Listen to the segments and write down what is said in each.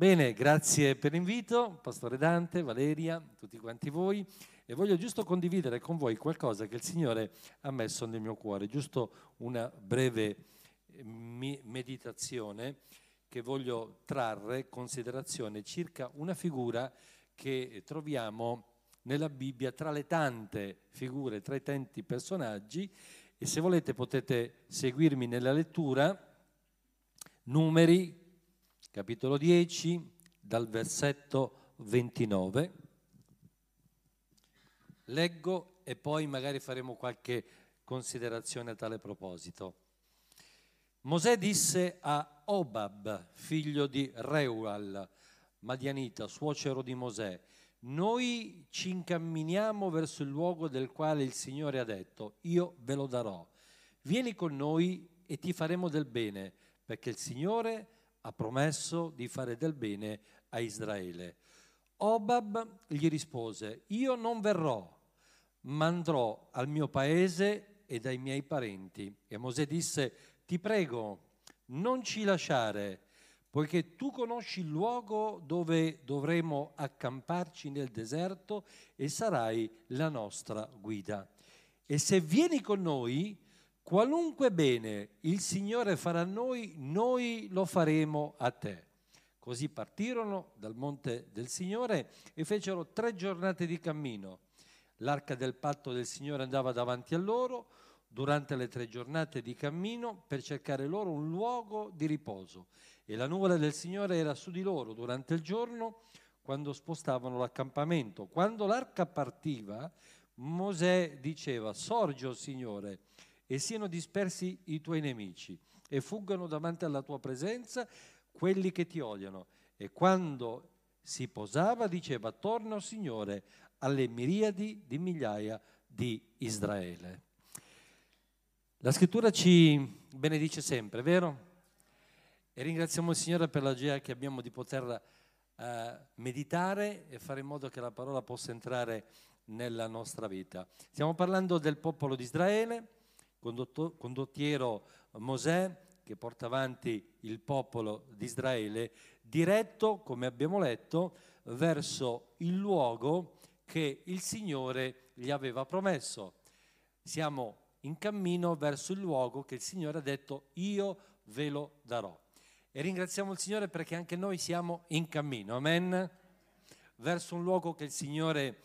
Bene, grazie per l'invito, Pastore Dante, Valeria, tutti quanti voi. E voglio giusto condividere con voi qualcosa che il Signore ha messo nel mio cuore, giusto una breve eh, meditazione che voglio trarre considerazione circa una figura che troviamo nella Bibbia tra le tante figure, tra i tanti personaggi e se volete potete seguirmi nella lettura, numeri capitolo 10, dal versetto 29. Leggo e poi magari faremo qualche considerazione a tale proposito. Mosè disse a Obab, figlio di Reual, Madianita, suocero di Mosè, noi ci incamminiamo verso il luogo del quale il Signore ha detto, io ve lo darò. Vieni con noi e ti faremo del bene, perché il Signore ha promesso di fare del bene a Israele. Obab gli rispose, io non verrò, ma andrò al mio paese e dai miei parenti. E Mosè disse, ti prego, non ci lasciare, poiché tu conosci il luogo dove dovremo accamparci nel deserto e sarai la nostra guida. E se vieni con noi, Qualunque bene il Signore farà a noi, noi lo faremo a te. Così partirono dal monte del Signore e fecero tre giornate di cammino. L'arca del patto del Signore andava davanti a loro durante le tre giornate di cammino per cercare loro un luogo di riposo. E la nuvola del Signore era su di loro durante il giorno quando spostavano l'accampamento. Quando l'arca partiva, Mosè diceva, sorge, o Signore, e siano dispersi i tuoi nemici e fuggano davanti alla tua presenza quelli che ti odiano. E quando si posava diceva, torna, Signore, alle miriadi di migliaia di Israele. La scrittura ci benedice sempre, vero? E ringraziamo il Signore per la gioia che abbiamo di poter uh, meditare e fare in modo che la parola possa entrare nella nostra vita. Stiamo parlando del popolo di Israele condottiero Mosè che porta avanti il popolo di Israele, diretto, come abbiamo letto, verso il luogo che il Signore gli aveva promesso. Siamo in cammino verso il luogo che il Signore ha detto io ve lo darò. E ringraziamo il Signore perché anche noi siamo in cammino, amen? Verso un luogo che il Signore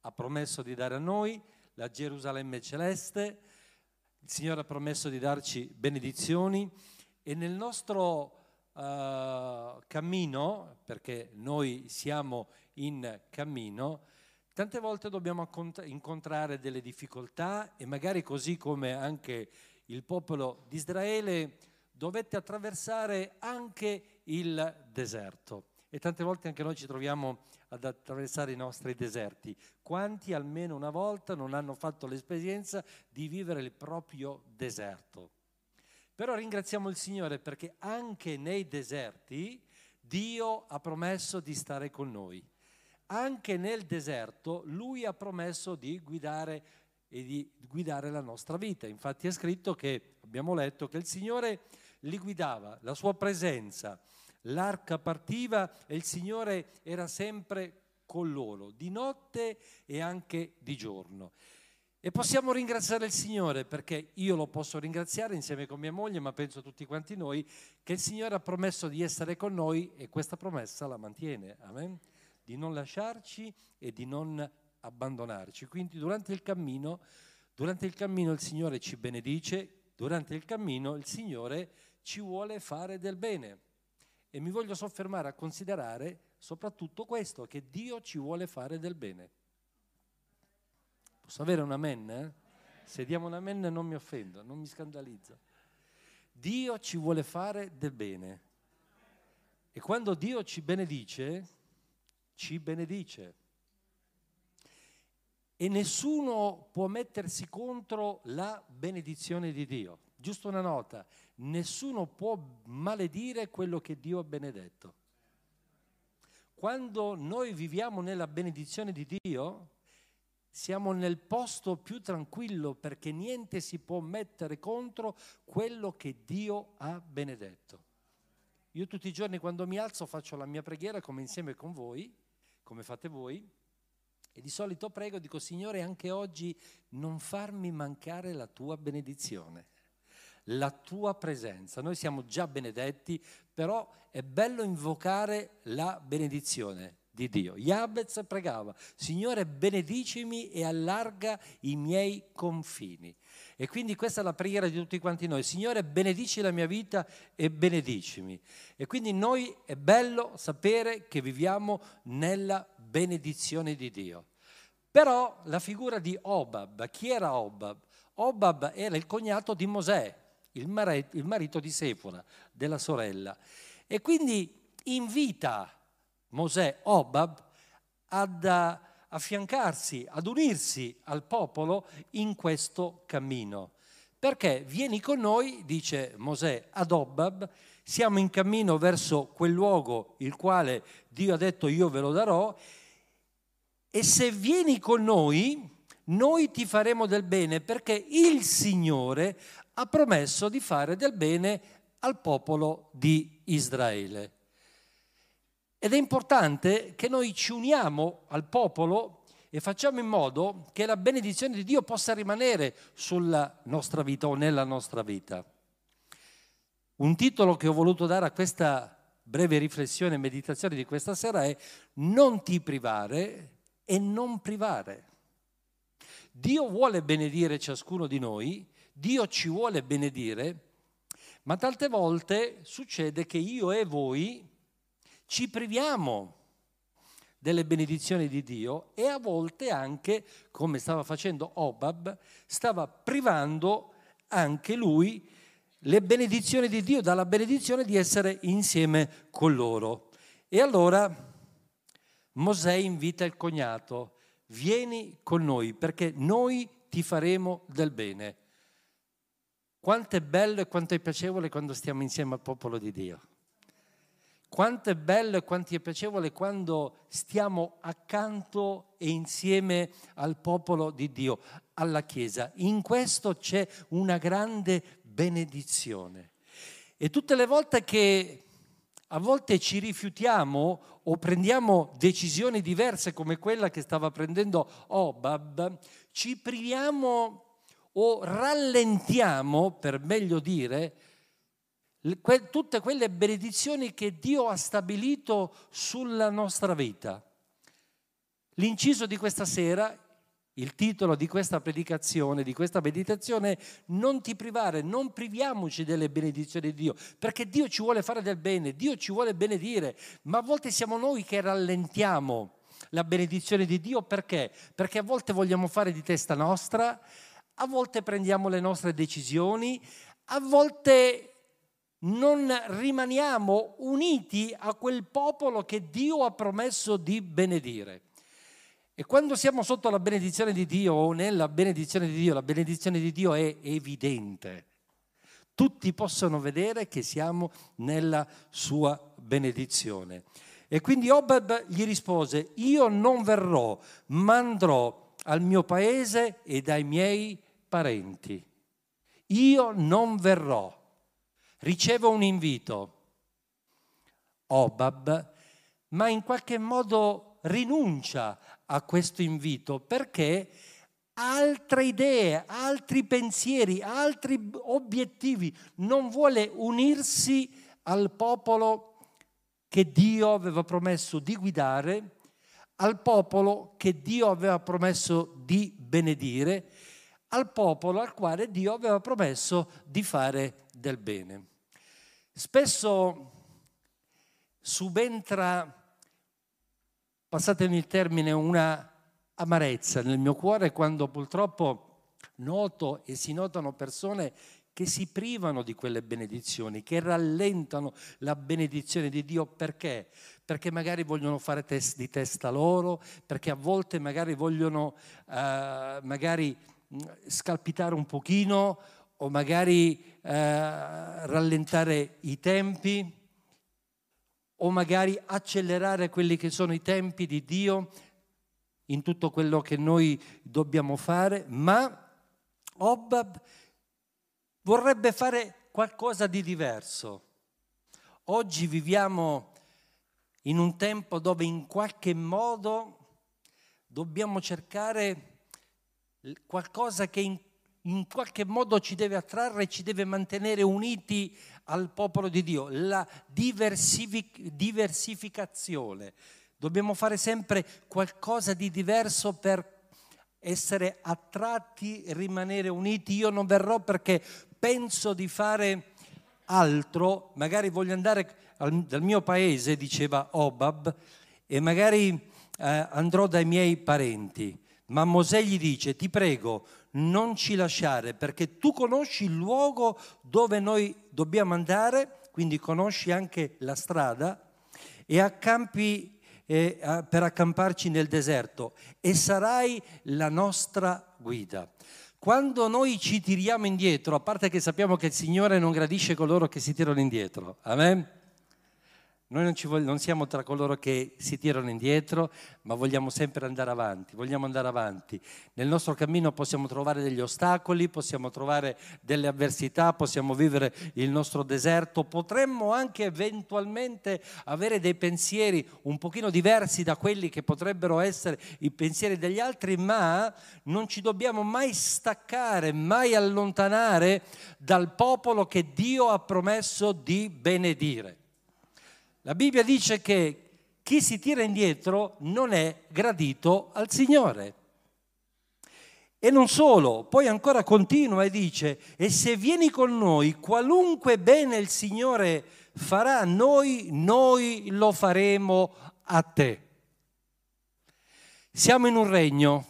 ha promesso di dare a noi, la Gerusalemme celeste, il Signore ha promesso di darci benedizioni e nel nostro uh, cammino, perché noi siamo in cammino, tante volte dobbiamo incontrare delle difficoltà e magari così come anche il popolo di Israele dovette attraversare anche il deserto. E tante volte anche noi ci troviamo ad attraversare i nostri deserti. Quanti almeno una volta non hanno fatto l'esperienza di vivere il proprio deserto? Però ringraziamo il Signore perché anche nei deserti Dio ha promesso di stare con noi. Anche nel deserto Lui ha promesso di guidare e di guidare la nostra vita. Infatti è scritto che, abbiamo letto, che il Signore li guidava, la sua presenza, l'arca partiva e il Signore era sempre con loro, di notte e anche di giorno. E possiamo ringraziare il Signore perché io lo posso ringraziare insieme con mia moglie, ma penso tutti quanti noi, che il Signore ha promesso di essere con noi e questa promessa la mantiene, amen? di non lasciarci e di non abbandonarci. Quindi durante il cammino, durante il cammino il Signore ci benedice, durante il cammino il Signore ci vuole fare del bene. E mi voglio soffermare a considerare soprattutto questo, che Dio ci vuole fare del bene. Posso avere un amen? Eh? Se diamo un amen non mi offendo, non mi scandalizza. Dio ci vuole fare del bene. E quando Dio ci benedice, ci benedice. E nessuno può mettersi contro la benedizione di Dio. Giusto una nota, nessuno può maledire quello che Dio ha benedetto. Quando noi viviamo nella benedizione di Dio, siamo nel posto più tranquillo perché niente si può mettere contro quello che Dio ha benedetto. Io tutti i giorni quando mi alzo faccio la mia preghiera come insieme con voi, come fate voi, e di solito prego, dico Signore, anche oggi non farmi mancare la tua benedizione, la tua presenza. Noi siamo già benedetti, però è bello invocare la benedizione di Dio. Jabez pregava, Signore benedicimi e allarga i miei confini. E quindi questa è la preghiera di tutti quanti noi. Signore benedici la mia vita e benedicimi. E quindi noi è bello sapere che viviamo nella benedizione di Dio. Però la figura di Obab, chi era Obab? Obab era il cognato di Mosè, il marito di Sefora, della sorella. E quindi invita Mosè, Obab, ad affiancarsi, ad unirsi al popolo in questo cammino. Perché vieni con noi, dice Mosè ad Obab, siamo in cammino verso quel luogo il quale Dio ha detto io ve lo darò e se vieni con noi, noi ti faremo del bene perché il Signore ha promesso di fare del bene al popolo di Israele. Ed è importante che noi ci uniamo al popolo e facciamo in modo che la benedizione di Dio possa rimanere sulla nostra vita o nella nostra vita. Un titolo che ho voluto dare a questa breve riflessione e meditazione di questa sera è Non ti privare e non privare. Dio vuole benedire ciascuno di noi, Dio ci vuole benedire, ma tante volte succede che io e voi ci priviamo delle benedizioni di Dio e a volte anche, come stava facendo Obab, stava privando anche lui le benedizioni di Dio, dalla benedizione di essere insieme con loro. E allora Mosè invita il cognato, vieni con noi perché noi ti faremo del bene. Quanto è bello e quanto è piacevole quando stiamo insieme al popolo di Dio. Quanto è bello e quanto è piacevole quando stiamo accanto e insieme al popolo di Dio, alla Chiesa. In questo c'è una grande benedizione. E tutte le volte che a volte ci rifiutiamo o prendiamo decisioni diverse come quella che stava prendendo Obab, ci priviamo o rallentiamo, per meglio dire, tutte quelle benedizioni che Dio ha stabilito sulla nostra vita. L'inciso di questa sera, il titolo di questa predicazione, di questa meditazione è non ti privare, non priviamoci delle benedizioni di Dio, perché Dio ci vuole fare del bene, Dio ci vuole benedire, ma a volte siamo noi che rallentiamo la benedizione di Dio perché? Perché a volte vogliamo fare di testa nostra, a volte prendiamo le nostre decisioni, a volte non rimaniamo uniti a quel popolo che Dio ha promesso di benedire. E quando siamo sotto la benedizione di Dio o nella benedizione di Dio, la benedizione di Dio è evidente. Tutti possono vedere che siamo nella sua benedizione. E quindi Obed gli rispose, io non verrò, ma andrò al mio paese e dai miei parenti. Io non verrò riceve un invito, Obab, ma in qualche modo rinuncia a questo invito perché altre idee, altri pensieri, altri obiettivi, non vuole unirsi al popolo che Dio aveva promesso di guidare, al popolo che Dio aveva promesso di benedire, al popolo al quale Dio aveva promesso di fare del bene. Spesso subentra, passatemi il termine, una amarezza nel mio cuore quando purtroppo noto e si notano persone che si privano di quelle benedizioni, che rallentano la benedizione di Dio perché? Perché magari vogliono fare test di testa loro, perché a volte magari vogliono uh, magari scalpitare un pochino o magari eh, rallentare i tempi o magari accelerare quelli che sono i tempi di Dio in tutto quello che noi dobbiamo fare, ma Obab vorrebbe fare qualcosa di diverso. Oggi viviamo in un tempo dove in qualche modo dobbiamo cercare qualcosa che in, in qualche modo ci deve attrarre ci deve mantenere uniti al popolo di Dio, la diversific- diversificazione. Dobbiamo fare sempre qualcosa di diverso per essere attratti rimanere uniti. Io non verrò perché penso di fare altro, magari voglio andare al, dal mio paese, diceva Obab, e magari eh, andrò dai miei parenti. Ma Mosè gli dice, ti prego, non ci lasciare perché tu conosci il luogo dove noi dobbiamo andare, quindi conosci anche la strada e accampi eh, per accamparci nel deserto e sarai la nostra guida. Quando noi ci tiriamo indietro, a parte che sappiamo che il Signore non gradisce coloro che si tirano indietro, amen? Noi non, voglio, non, siamo tra coloro che si tirano indietro, ma vogliamo sempre andare avanti, vogliamo andare avanti. Nel nostro cammino possiamo trovare degli ostacoli, possiamo trovare delle avversità, possiamo vivere il nostro deserto, potremmo anche eventualmente avere dei pensieri un pochino diversi da quelli che potrebbero essere i pensieri degli altri, ma non ci dobbiamo mai staccare, mai allontanare dal popolo che Dio ha promesso di benedire. La Bibbia dice che chi si tira indietro non è gradito al Signore. E non solo, poi ancora continua e dice, e se vieni con noi, qualunque bene il Signore farà a noi, noi lo faremo a te. Siamo in un regno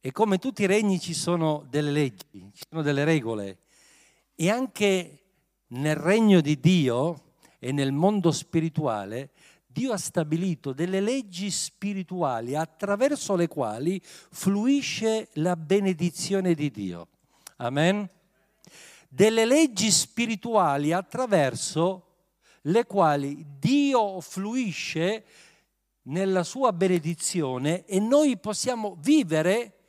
e come tutti i regni ci sono delle leggi, ci sono delle regole e anche nel regno di Dio e nel mondo spirituale, Dio ha stabilito delle leggi spirituali attraverso le quali fluisce la benedizione di Dio. Amen? Delle leggi spirituali attraverso le quali Dio fluisce nella sua benedizione e noi possiamo vivere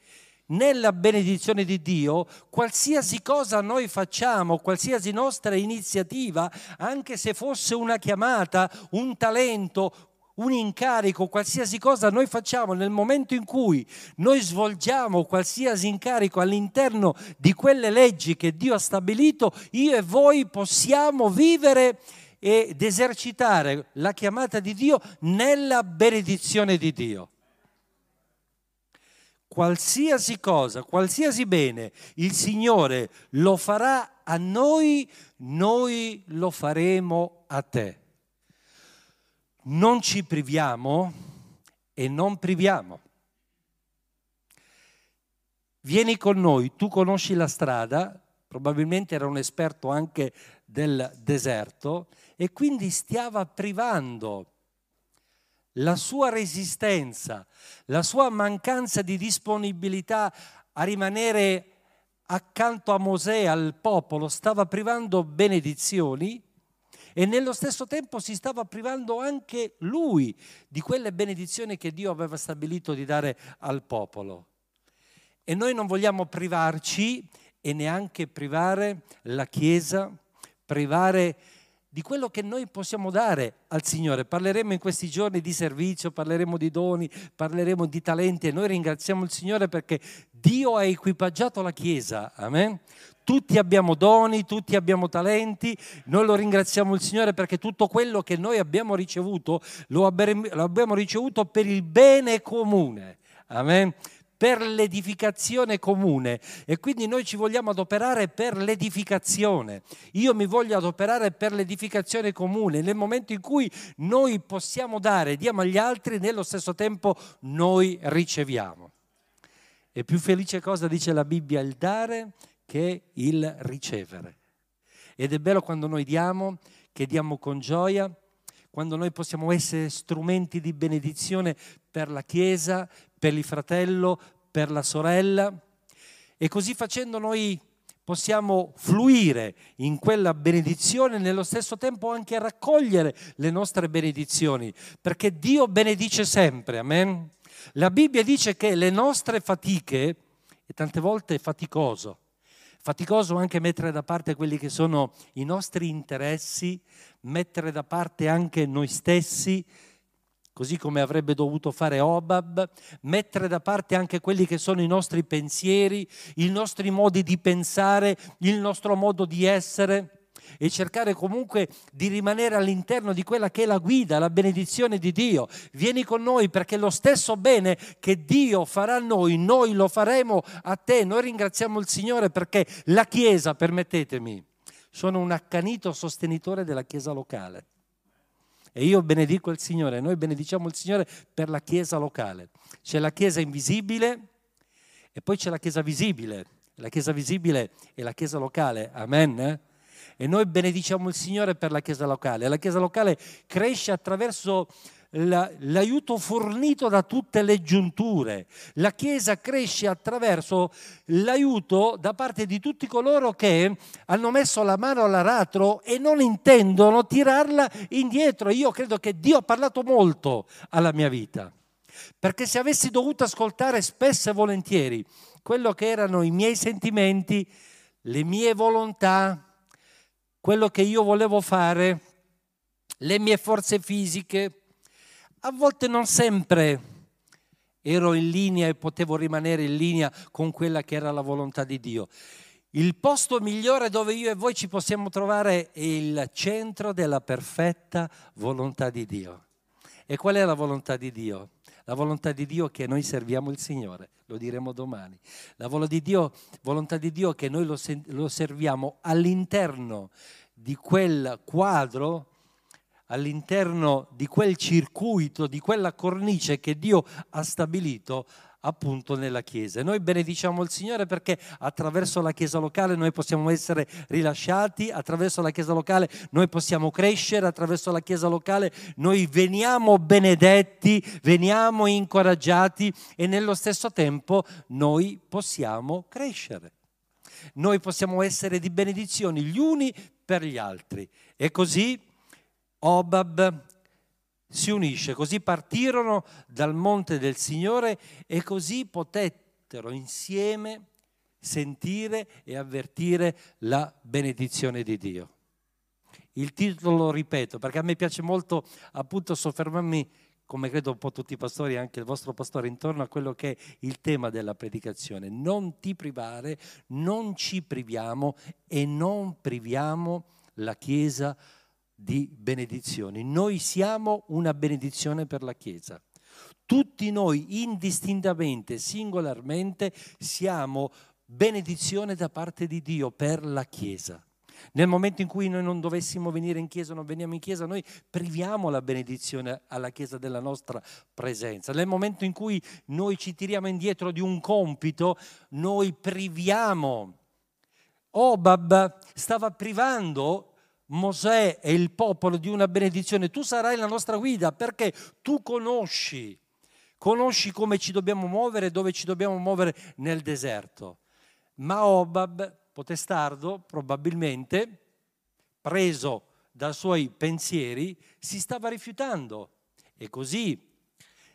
nella benedizione di Dio, qualsiasi cosa noi facciamo, qualsiasi nostra iniziativa, anche se fosse una chiamata, un talento, un incarico, qualsiasi cosa noi facciamo nel momento in cui noi svolgiamo qualsiasi incarico all'interno di quelle leggi che Dio ha stabilito, io e voi possiamo vivere ed esercitare la chiamata di Dio nella benedizione di Dio qualsiasi cosa, qualsiasi bene il Signore lo farà a noi, noi lo faremo a te. Non ci priviamo e non priviamo. Vieni con noi, tu conosci la strada, probabilmente era un esperto anche del deserto e quindi stava privando la sua resistenza, la sua mancanza di disponibilità a rimanere accanto a Mosè, al popolo, stava privando benedizioni e nello stesso tempo si stava privando anche lui di quelle benedizioni che Dio aveva stabilito di dare al popolo. E noi non vogliamo privarci e neanche privare la Chiesa, privare di quello che noi possiamo dare al Signore. Parleremo in questi giorni di servizio, parleremo di doni, parleremo di talenti e noi ringraziamo il Signore perché Dio ha equipaggiato la Chiesa. Amen. Tutti abbiamo doni, tutti abbiamo talenti, noi lo ringraziamo il Signore perché tutto quello che noi abbiamo ricevuto lo abbiamo ricevuto per il bene comune. Amen per l'edificazione comune e quindi noi ci vogliamo adoperare per l'edificazione. Io mi voglio adoperare per l'edificazione comune. Nel momento in cui noi possiamo dare, diamo agli altri, nello stesso tempo noi riceviamo. E più felice cosa dice la Bibbia il dare che il ricevere. Ed è bello quando noi diamo, che diamo con gioia, quando noi possiamo essere strumenti di benedizione per la Chiesa, per il fratello, per la sorella e così facendo noi possiamo fluire in quella benedizione e nello stesso tempo anche raccogliere le nostre benedizioni, perché Dio benedice sempre, amen. La Bibbia dice che le nostre fatiche, e tante volte è faticoso, Faticoso anche mettere da parte quelli che sono i nostri interessi, mettere da parte anche noi stessi, così come avrebbe dovuto fare Obab, mettere da parte anche quelli che sono i nostri pensieri, i nostri modi di pensare, il nostro modo di essere e cercare comunque di rimanere all'interno di quella che è la guida, la benedizione di Dio. Vieni con noi perché lo stesso bene che Dio farà a noi, noi lo faremo a te. Noi ringraziamo il Signore perché la Chiesa, permettetemi, sono un accanito sostenitore della Chiesa locale. E io benedico il Signore, noi benediciamo il Signore per la Chiesa locale. C'è la Chiesa invisibile e poi c'è la Chiesa visibile. La Chiesa visibile è la Chiesa locale, amen. E noi benediciamo il Signore per la Chiesa locale. La Chiesa locale cresce attraverso l'aiuto fornito da tutte le giunture. La Chiesa cresce attraverso l'aiuto da parte di tutti coloro che hanno messo la mano all'aratro e non intendono tirarla indietro. Io credo che Dio ha parlato molto alla mia vita. Perché se avessi dovuto ascoltare spesso e volentieri quello che erano i miei sentimenti, le mie volontà, quello che io volevo fare, le mie forze fisiche, a volte non sempre ero in linea e potevo rimanere in linea con quella che era la volontà di Dio. Il posto migliore dove io e voi ci possiamo trovare è il centro della perfetta volontà di Dio. E qual è la volontà di Dio? La volontà di Dio è che noi serviamo il Signore, lo diremo domani. La volontà di Dio, volontà di Dio è che noi lo, lo serviamo all'interno di quel quadro all'interno di quel circuito, di quella cornice che Dio ha stabilito appunto nella Chiesa. Noi benediciamo il Signore perché attraverso la Chiesa locale noi possiamo essere rilasciati, attraverso la Chiesa locale noi possiamo crescere, attraverso la Chiesa locale noi veniamo benedetti, veniamo incoraggiati e nello stesso tempo noi possiamo crescere. Noi possiamo essere di benedizioni gli uni per gli altri. E così Obab si unisce, così partirono dal monte del Signore e così potettero insieme sentire e avvertire la benedizione di Dio. Il titolo lo ripeto perché a me piace molto appunto soffermarmi, come credo un po' tutti i pastori, anche il vostro pastore, intorno a quello che è il tema della predicazione. Non ti privare, non ci priviamo e non priviamo la Chiesa benedizioni. Noi siamo una benedizione per la Chiesa. Tutti noi indistintamente, singolarmente, siamo benedizione da parte di Dio per la Chiesa. Nel momento in cui noi non dovessimo venire in chiesa, non veniamo in chiesa, noi priviamo la benedizione alla chiesa della nostra presenza. Nel momento in cui noi ci tiriamo indietro di un compito, noi priviamo. Obab stava privando Mosè e il popolo di una benedizione, tu sarai la nostra guida perché tu conosci, conosci come ci dobbiamo muovere, dove ci dobbiamo muovere nel deserto. Ma Obab, potestardo, probabilmente, preso dai suoi pensieri, si stava rifiutando e così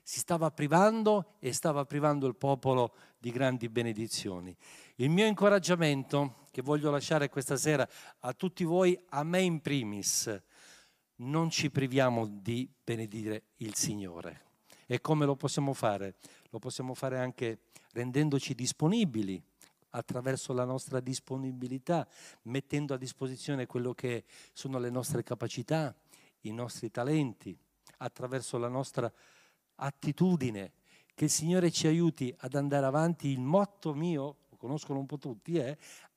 si stava privando e stava privando il popolo di grandi benedizioni. Il mio incoraggiamento che voglio lasciare questa sera a tutti voi, a me in primis, non ci priviamo di benedire il Signore. E come lo possiamo fare? Lo possiamo fare anche rendendoci disponibili attraverso la nostra disponibilità, mettendo a disposizione quello che sono le nostre capacità, i nostri talenti, attraverso la nostra attitudine. Che il Signore ci aiuti ad andare avanti. Il motto mio, lo conoscono un po' tutti, è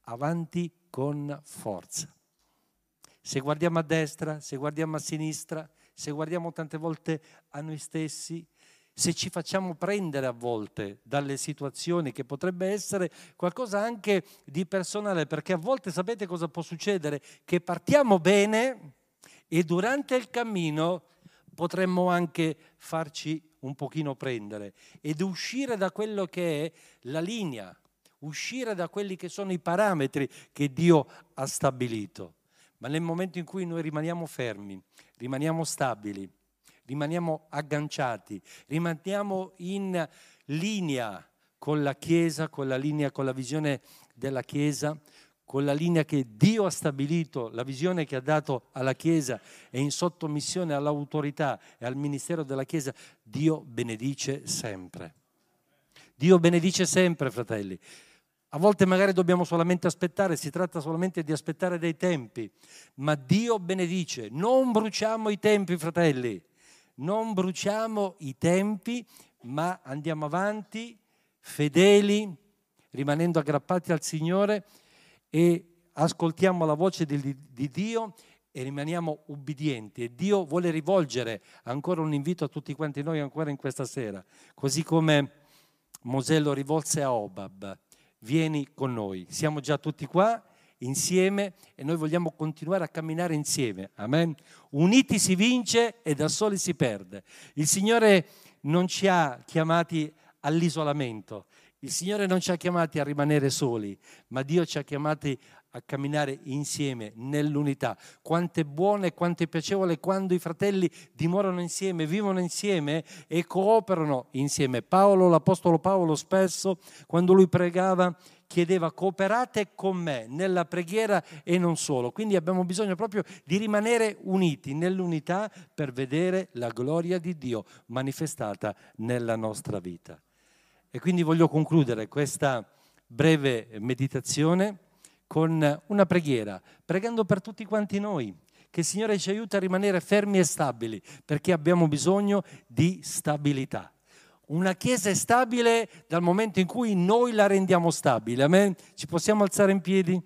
avanti con forza. Se guardiamo a destra, se guardiamo a sinistra, se guardiamo tante volte a noi stessi, se ci facciamo prendere a volte dalle situazioni che potrebbe essere qualcosa anche di personale, perché a volte sapete cosa può succedere? Che partiamo bene e durante il cammino potremmo anche farci un pochino prendere ed uscire da quello che è la linea uscire da quelli che sono i parametri che Dio ha stabilito. Ma nel momento in cui noi rimaniamo fermi, rimaniamo stabili, rimaniamo agganciati, rimaniamo in linea con la Chiesa, con la linea, con la visione della Chiesa, con la linea che Dio ha stabilito, la visione che ha dato alla Chiesa e in sottomissione all'autorità e al ministero della Chiesa, Dio benedice sempre. Dio benedice sempre, fratelli. A volte magari dobbiamo solamente aspettare, si tratta solamente di aspettare dei tempi, ma Dio benedice. Non bruciamo i tempi, fratelli, non bruciamo i tempi, ma andiamo avanti fedeli, rimanendo aggrappati al Signore e ascoltiamo la voce di, di Dio e rimaniamo ubbidienti. E Dio vuole rivolgere ancora un invito a tutti quanti noi ancora in questa sera, così come Mosè lo rivolse a Obab vieni con noi. Siamo già tutti qua insieme e noi vogliamo continuare a camminare insieme. Amen. Uniti si vince e da soli si perde. Il Signore non ci ha chiamati all'isolamento. Il Signore non ci ha chiamati a rimanere soli, ma Dio ci ha chiamati a camminare insieme nell'unità. Quanto è buono e quanto è piacevole quando i fratelli dimorano insieme, vivono insieme e cooperano insieme. Paolo, l'Apostolo Paolo spesso, quando lui pregava, chiedeva cooperate con me nella preghiera e non solo. Quindi abbiamo bisogno proprio di rimanere uniti nell'unità per vedere la gloria di Dio manifestata nella nostra vita. E quindi voglio concludere questa breve meditazione con una preghiera, pregando per tutti quanti noi, che il Signore ci aiuti a rimanere fermi e stabili, perché abbiamo bisogno di stabilità. Una chiesa è stabile dal momento in cui noi la rendiamo stabile. Amen? Ci possiamo alzare in piedi?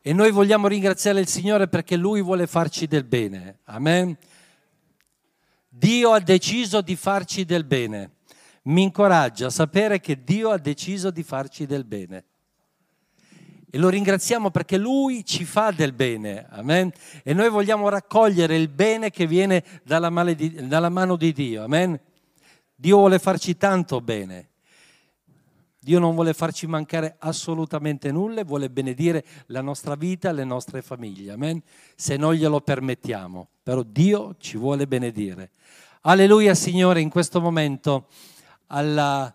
E noi vogliamo ringraziare il Signore perché Lui vuole farci del bene. Amen? Dio ha deciso di farci del bene mi incoraggia a sapere che Dio ha deciso di farci del bene. E lo ringraziamo perché Lui ci fa del bene, amen? E noi vogliamo raccogliere il bene che viene dalla, di, dalla mano di Dio, amen? Dio vuole farci tanto bene. Dio non vuole farci mancare assolutamente nulla, vuole benedire la nostra vita, le nostre famiglie, amen? Se noi glielo permettiamo, però Dio ci vuole benedire. Alleluia Signore, in questo momento alla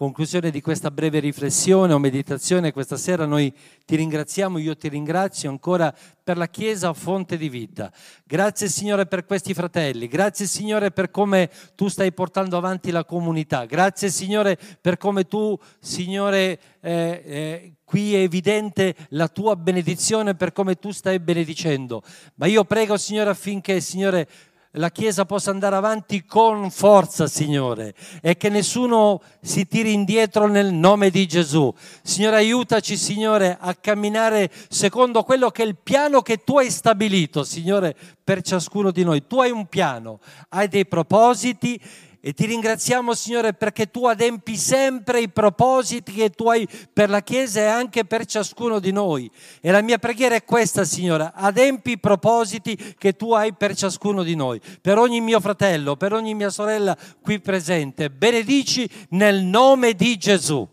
conclusione di questa breve riflessione o meditazione questa sera noi ti ringraziamo, io ti ringrazio ancora per la Chiesa fonte di vita. Grazie Signore per questi fratelli, grazie Signore per come tu stai portando avanti la comunità, grazie Signore per come tu, Signore, eh, eh, qui è evidente la tua benedizione per come tu stai benedicendo. Ma io prego Signore affinché, Signore, la Chiesa possa andare avanti con forza, Signore, e che nessuno si tiri indietro nel nome di Gesù. Signore, aiutaci, Signore, a camminare secondo quello che è il piano che tu hai stabilito, Signore, per ciascuno di noi. Tu hai un piano, hai dei propositi e ti ringraziamo, Signore, perché tu adempi sempre i propositi che tu hai per la Chiesa e anche per ciascuno di noi. E la mia preghiera è questa, Signore, adempi i propositi che tu hai per ciascuno di noi, per ogni mio fratello, per ogni mia sorella qui presente. Benedici nel nome di Gesù.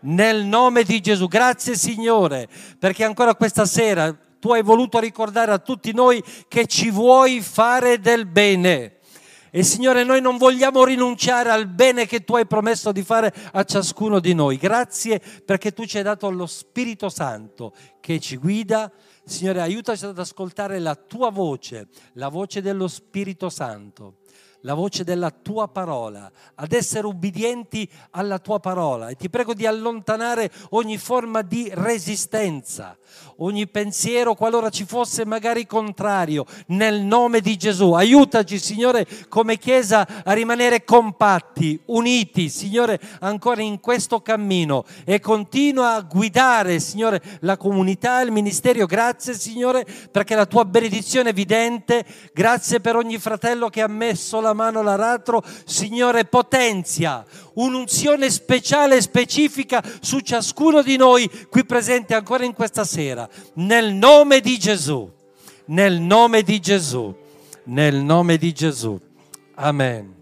Nel nome di Gesù. Grazie, Signore, perché ancora questa sera tu hai voluto ricordare a tutti noi che ci vuoi fare del bene e Signore, noi non vogliamo rinunciare al bene che tu hai promesso di fare a ciascuno di noi. Grazie perché tu ci hai dato lo Spirito Santo che ci guida. Signore, aiutaci ad ascoltare la tua voce, la voce dello Spirito Santo la voce della tua parola, ad essere ubbidienti alla tua parola e ti prego di allontanare ogni forma di resistenza, ogni pensiero qualora ci fosse magari contrario, nel nome di Gesù. Aiutaci, Signore, come Chiesa a rimanere compatti, uniti, Signore, ancora in questo cammino e continua a guidare, Signore, la comunità, il ministero. Grazie, Signore, perché la tua benedizione è evidente. Grazie per ogni fratello che ha messo la la mano all'aratro, Signore potenzia un'unzione speciale e specifica su ciascuno di noi qui presente ancora in questa sera, nel nome di Gesù, nel nome di Gesù, nel nome di Gesù. Amen.